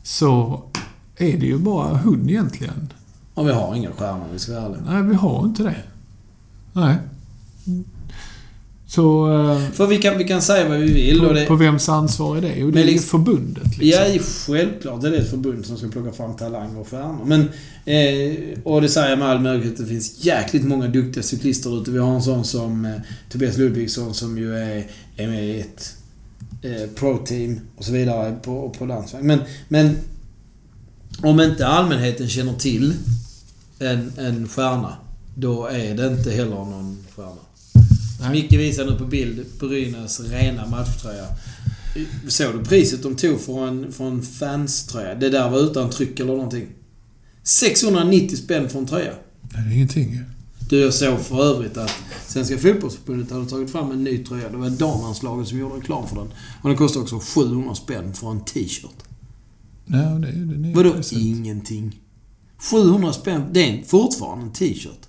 så är det ju bara hund egentligen. Och vi har inga stjärnor, om vi ska vara ärliga. Nej, vi har inte det. Nej. Så... eh, För vi kan, vi kan säga vad vi vill och På, det... på vems ansvar är det? Jo, det är liksom- förbundet. Liksom. Ja, självklart är det ett förbund som ska plocka fram talanger och stjärnor. Men, eh, och det säger jag med all möjlighet, det finns jäkligt många duktiga cyklister ute. Vi har en sån som eh, Tobias Ludvigsson som ju är, är med i ett eh, pro-team och så vidare på, på landsväg. Men, men om inte allmänheten känner till en, en stjärna, då är det inte heller någon stjärna. Nej. Micke visar nu på bild Brynäs rena matchtröja. Såg du priset de tog för en, för en fanströja? Det där var utan tryck eller någonting. 690 spänn för en tröja. Nej, det är ingenting. Du, jag såg för övrigt att Svenska fotbollsförbundet hade tagit fram en ny tröja. Det var damlandslaget som gjorde reklam för den. Och den kostade också 700 spänn för en t-shirt. Nej, det är det nya Vadå ingenting? 700 spänn, det är fortfarande en t-shirt.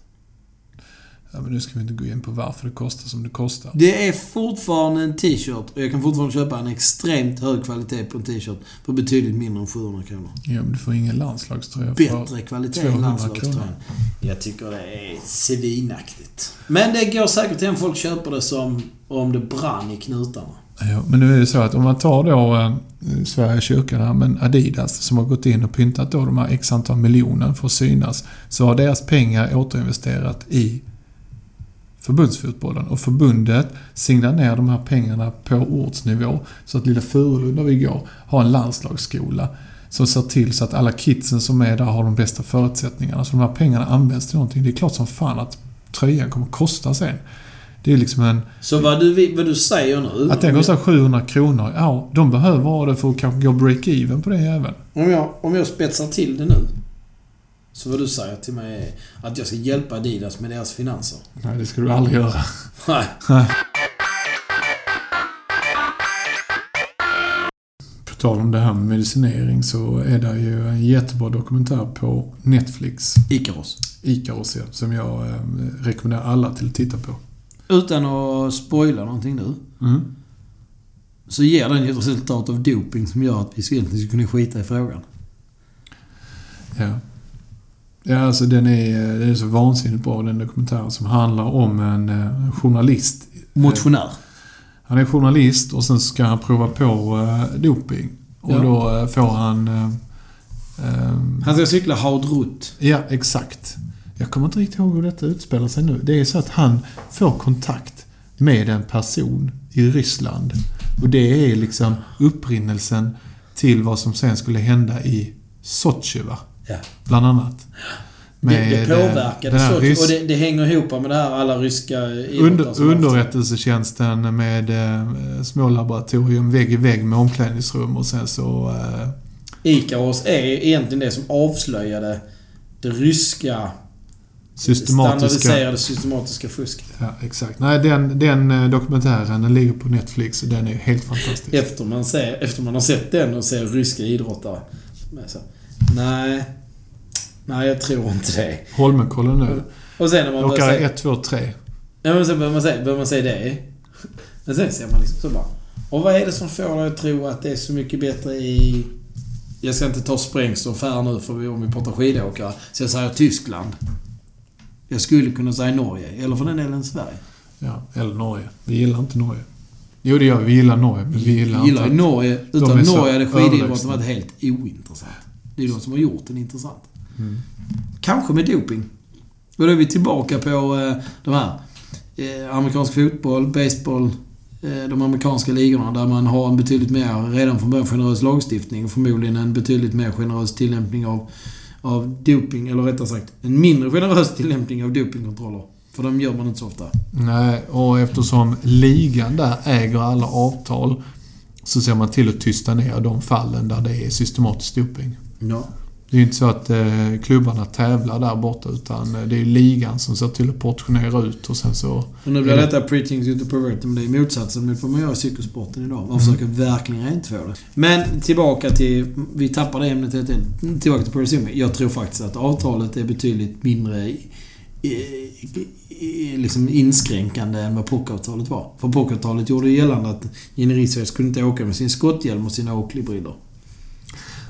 Ja, men nu ska vi inte gå in på varför det kostar som det kostar. Det är fortfarande en t-shirt och jag kan fortfarande köpa en extremt hög kvalitet på en t-shirt för betydligt mindre än 700 kronor. Ja, men du får ingen landslagströja för... Bättre kvalitet än 200 landslagströjan. kronor. Jag tycker det är svinaktigt. Men det går säkert hem folk köper det som om det brann i knutarna. Ja, men nu är det så att om man tar då eh, Sveriges kyrka här, men Adidas som har gått in och pyntat då de här x antal miljoner för att synas, så har deras pengar återinvesterat i förbundsfotbollen. Och förbundet singlar ner de här pengarna på ortsnivå så att lilla Furulund där vi går har en landslagsskola som ser till så att alla kidsen som är där har de bästa förutsättningarna. Så de här pengarna används till någonting. Det är klart som fan att tröjan kommer kosta sen. Det är liksom en... Så vad du, vad du säger nu... Att den kostar 700 kronor, ja, de behöver ha det för att kanske gå break-even på det även. Om jag, om jag spetsar till det nu. Så vad du säger till mig är att jag ska hjälpa Adidas med deras finanser. Nej, det ska du aldrig göra. Nej. På tal om det här med medicinering så är det ju en jättebra dokumentär på Netflix, Ikaros. Ikaros, ja, som jag eh, rekommenderar alla till att titta på. Utan att spoila någonting nu. Mm. Så ger den ju ett resultat av doping som gör att vi skulle egentligen skulle kunna skita i frågan. Ja. Ja, alltså den är, den är så vansinnigt bra, den dokumentären som handlar om en eh, journalist. Motionär. Han är journalist och sen ska han prova på eh, doping. Och Ja. då eh, får han... Eh, eh, Han ska cykla haudrutt. Ja, exakt. Jag kommer inte riktigt ihåg hur detta utspelar sig nu. Det är så att han får kontakt med en person i Ryssland. Och det är liksom upprinnelsen till vad som sen skulle hända i Sochi, va? Ja. Bland annat. Med det, det eh, påverkade den rys- Och det, det hänger ihop med det här alla ryska under, underrättelsetjänsten med eh, små laboratorium vägg i vägg med omklädningsrum och sen så... Eh, Ikaros är egentligen det som avslöjade det ryska systematiska... standardiserade systematiska fusket. Ja, exakt. Nej, den, den eh, dokumentären den ligger på Netflix och den är helt fantastisk. Efter man, ser, efter man har sett den och ser ryska idrottare. Så, nej. Nej, jag tror inte det. Holmenkollen nu. Och sen när man Åkare säga... 1, 2, 3. Ja, men sen börjar man säga, börjar man säga det. Men sen ser man liksom så bara... Och vad är det som får dig att tro att det är så mycket bättre i... Jag ska inte ta Sprängstoff här nu för vi, om vi pratar skidåkare. Så jag säger Tyskland. Jag skulle kunna säga Norge. Eller för den delen Sverige. Ja, eller Norge. Vi gillar inte Norge. Jo, det gör vi. Vi gillar Norge, men vi gillar, Vi gillar inte... Norge. Utan Norge hade skididrotten varit helt ointressant. Det är de som har gjort den intressant. Mm. Kanske med doping. Och då är vi tillbaka på eh, de här. Eh, amerikansk fotboll, baseball, eh, de amerikanska ligorna där man har en betydligt mer, redan från början, generös lagstiftning och förmodligen en betydligt mer generös tillämpning av, av doping, eller rättare sagt en mindre generös tillämpning av dopingkontroller. För de gör man inte så ofta. Nej, och eftersom ligan där äger alla avtal så ser man till att tysta ner de fallen där det är systematisk doping. Ja. Det är ju inte så att eh, klubbarna tävlar där borta utan eh, det är ju ligan som ser till att portionera ut och sen så... Och nu blir detta preaching to the pervert, men det är motsatsen mot vad man gör i cykelsporten idag. Man försöker verkligen rentvå det. Men tillbaka till... Vi tappade ämnet helt enkelt. Tillbaka till Perisumi. Jag tror faktiskt att avtalet är betydligt mindre i, i, i, liksom inskränkande än vad pockavtalet var. För pockavtalet gjorde gällande att Jenny Rissveds kunde inte åka med sin skotthjälm och sina Oakley-brillor.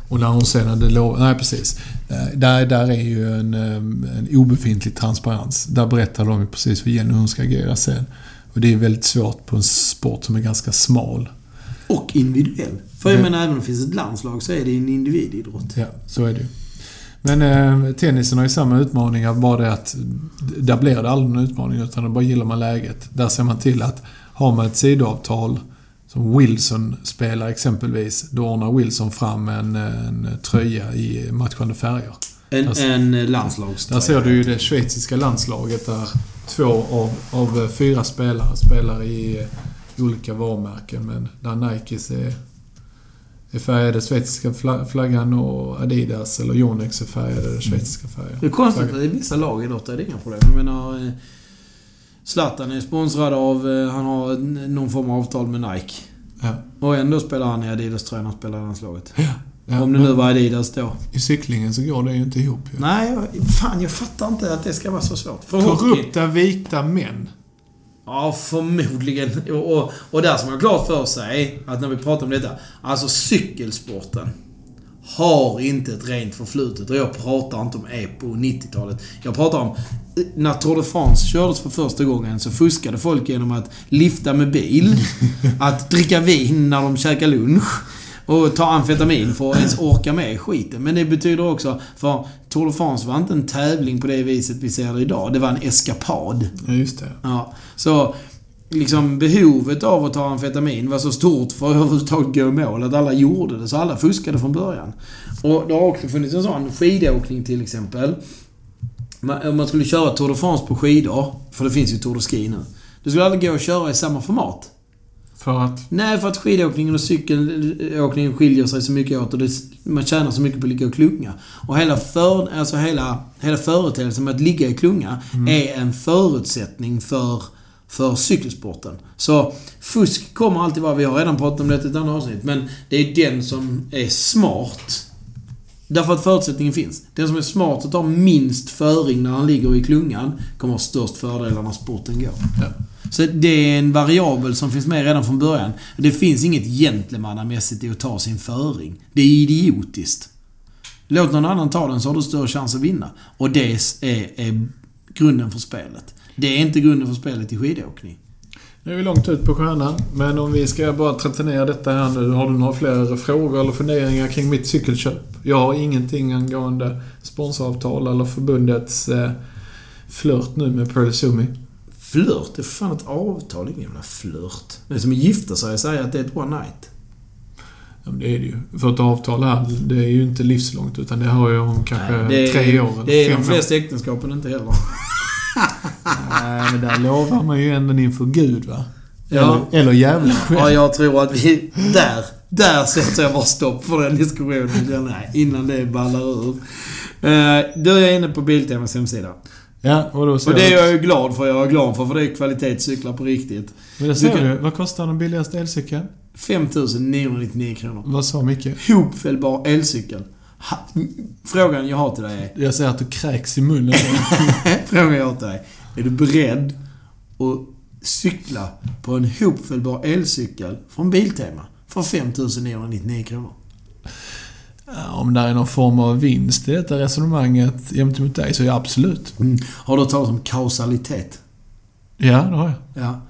Och när hon sen hade lov... Nej, precis. Eh, Där, där är ju en, eh, en obefintlig transparens. Där berättar de ju precis för Jenny hur hon ska agera sen. Och det är väldigt svårt på en sport som är ganska smal. Och individuell. För jag menar, även om det finns ett landslag så är det en individidrott. Ja, så är det ju. Men eh, tennisen har ju samma utmaningar, bara det att där blir det aldrig någon utmaning utan då bara gillar man läget. Där ser man till att har man ett sidoavtal som Wilson spelar exempelvis, då ordnar Wilson fram en, en tröja i matchande färger. En, Alltså, en landslagströja. Där ser du ju det schweiziska landslaget där två av, av fyra spelare spelar i eh, olika varumärken men där Nikes är, är färgade schweiziska fla- flaggan och Adidas eller Yonex är färgade den schweiziska färgen. Det är konstigt att i vissa lag idrott är det inga problem. Jag menar... Zlatan är sponsrad av... eh, Han har någon form av avtal med Nike. Ja. Och ändå spelar han i Adidas-tröjan och spelar i landslaget. Ja, Om det nu var Adidas då. I cyklingen så går det ju inte ihop ju. Nej, fan jag fattar inte att det ska vara så svårt. För hockey... Korrupta vita män. Ja, förmodligen. Och, och, och där ska man ha klart för sig att när vi pratar om detta. Alltså cykelsporten har inte ett rent förflutet. Och jag pratar inte om EPO 90-talet. Jag pratar om när Tour de France kördes för första gången så fuskade folk genom att lifta med bil. Att dricka vin när de käkar lunch. Och ta amfetamin för att ens orka med skiten. Men det betyder också, för Tour de France var inte en tävling på det viset vi ser det idag. Det var en eskapad. Ja, just det. Ja, så liksom behovet av att ta amfetamin var så stort för att överhuvudtaget gå i mål att alla gjorde det. Så alla fuskade från början. Och det har också funnits en sån skidåkning till exempel. Om man skulle köra Tour de France på skidor, för det finns ju Tour de Ski nu. Det skulle aldrig gå att köra i samma format. För att... Nej, för att skidåkningen och cykelåkningen skiljer sig så mycket åt och det, man tjänar så mycket på att ligga och klunga. Och hela, för, alltså hela, hela företeelsen med att ligga i klunga är en förutsättning för, för cykelsporten. Så fusk kommer alltid vara, vi har redan pratat om det i ett annat avsnitt, men det är den som är smart. Därför att förutsättningen finns. Den som är smart och tar minst föring när han ligger i klungan kommer ha störst fördelar när sporten går. Ja. Så det är en variabel som finns med redan från början. Det finns inget gentlemannamässigt i att ta sin föring. Det är idiotiskt. Låt någon annan ta den så har du större chans att vinna. Och det är, är grunden för spelet. Det är inte grunden för spelet i skidåkning. Nu är vi långt ut på stjärnan, men om vi ska bara tratta ner detta här nu. Har du några fler frågor eller funderingar kring mitt cykelköp? Jag har ingenting angående sponsoravtal eller förbundets eh, flört nu med Pearl Sumi. Flört? Det är fan ett avtal, ingen jävla flört. Det är som att gifta sig och säga att det är ett one night. Ja, men det är det ju. För ett avtal här, det är ju inte livslångt utan det har ju om kanske Nej, är- tre år Det är fem de år. flesta äktenskapen inte heller. Nej, men där lovar man ju ändå inför Gud va? Ja. Eller, eller djävulen själv. Ja, jag tror att vi... Där, där sätter jag bara stopp för den diskussionen. Innan det ballar ur. Eh, Du är inne på Biltemas hemsida. Ja, och då ser Och det är jag... ju glad för. Jag är glad för, för det är kvalitetscyklar på riktigt. Men det ser Du kan- du. Vad kostar den billigaste elcykeln? 5999 kronor. Vad sa Micke? Hopfällbar elcykel. Ha, frågan jag har till dig är... Jag ser att du kräks i munnen. frågan jag har till dig. Är du beredd att cykla på en hopfällbar elcykel från Biltema för 5999 kronor? Om det är någon form av vinst i detta resonemanget gentemot dig så ja, absolut. Har du hört talas om kausalitet? Ja, det har jag. Ja.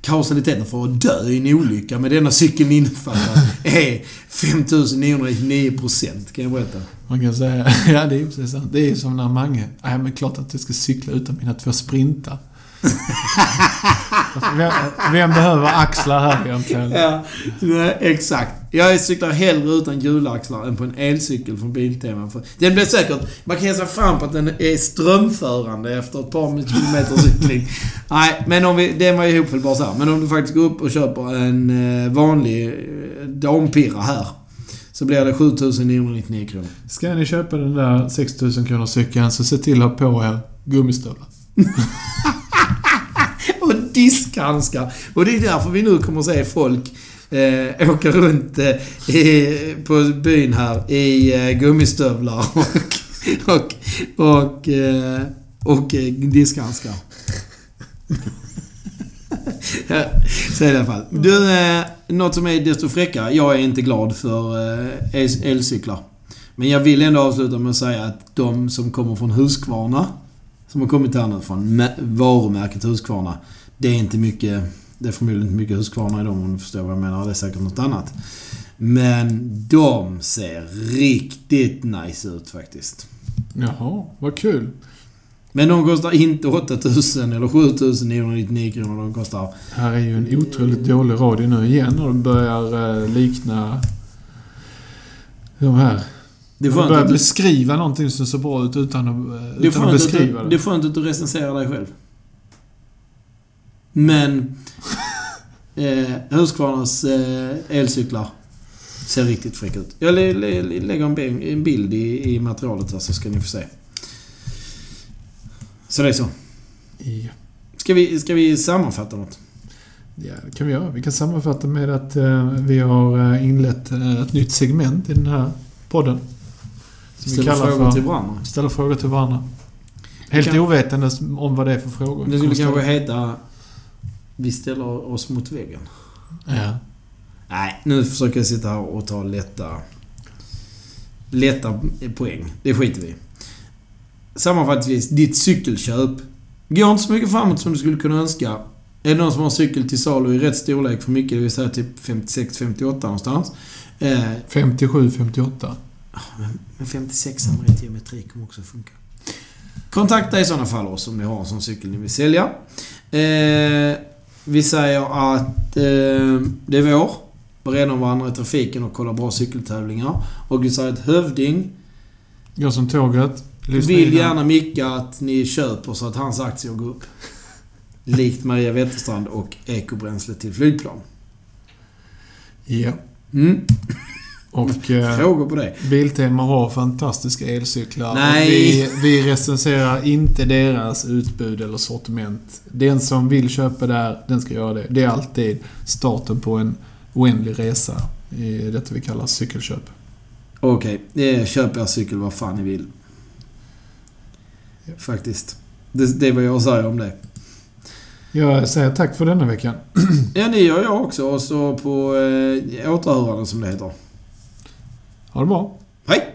Kausaliteten för att dö i en olycka med denna cykeln innefattar är 5999 procent, kan jag berätta. Man kan säga, ja det är ju precis sant. Det är ju som när Mange, nej men klart att jag ska cykla utan mina två sprintar vem, vem behöver axlar här egentligen? Ja, nej, exakt. Jag cyklar hellre utan hjulaxlar än på en elcykel från Biltema. Den blir säkert... Man kan ge sig fram på att den är strömförande efter ett par kilometer cykling. Nej, men om vi... Den var ju ihopfällbar så här. Men om du faktiskt går upp och köper en eh, vanlig eh, dampirra här. Så blir det 7999 kronor. Ska ni köpa den där 6000 kronor cykeln så se till att ha på er gummistövlar. Diskhandskar. Och det är därför vi nu kommer att se folk eh, åka runt eh, i, på byn här i eh, gummistövlar och, och, och, eh, och eh, diskhandskar. Så i alla fall. Du, eh, något som är desto fräckare. Jag är inte glad för eh, elcyklar. Men jag vill ändå avsluta med att säga att de som kommer från Husqvarna, som har kommit här nu från varumärket Husqvarna, det är inte mycket... Det är förmodligen inte mycket Husqvarna i dem om du förstår vad jag menar. Det är säkert något annat. Men de ser riktigt nice ut faktiskt. Jaha, vad kul. Men de kostar inte 8000 eller 7999 kronor. De kostar... Här är ju en otroligt dålig radio nu igen och det börjar eh, likna de här. Det De börjar att du, beskriva någonting som ser bra ut utan att, eh, utan att skönt att beskriva du, det. det är skönt att du recenserar dig själv. Men... Eh, Husqvarnas eh, elcyklar ser riktigt fräcka ut. Jag lä, lä, lägger en, en bild i, i materialet här så ska ni få se. Så det är så. Ja. Ska vi, ska vi sammanfatta något? Ja, det kan vi göra. Vi kan sammanfatta med att eh, vi har eh, inlett eh, ett nytt segment i den här podden. Som vi Ställa kallar frågor för till varandra. Ställa frågor till varandra. Helt kan- ovetandes om vad det är för frågor. Det skulle kanske heta... Vi ställer oss mot väggen. Ja. Nej, nu försöker jag sitta här och ta lätta... Lätta poäng. Det skiter vi. Sammanfattningsvis, ditt cykelköp går inte så mycket framåt som du skulle kunna önska. Är det någon som har cykel till salu i rätt storlek för mycket, det vill säga typ 56-58 någonstans. Eh, 57, 58. men 56 med rätt geometri kommer också funka. Kontakta i sådana fall oss om ni har en sån cykel ni vill sälja. Eh, vi säger att eh, det är vår. Bereda om varandra i trafiken och kolla bra cykeltävlingar. Och vi säger att Hövding Jag som tåget. Vill gärna Micke att ni köper så att hans aktier går upp. Likt Maria Wetterstrand och ekobränsle till flygplan. Ja. Mm. Och eh, Frågor på det? Biltema har fantastiska elcyklar. Nej. Vi, vi recenserar inte deras utbud eller sortiment. Den som vill köpa där, den ska göra det. Det är alltid starten på en oändlig resa i detta vi kallar cykelköp. Okej, okay. köp er cykel vad fan ni vill. Faktiskt. Det, det är vad jag säger om det. Jag säger tack för denna veckan. Ja, det gör jag också. Och så på eh, återhörande som det heter. Ha det bra. Hej!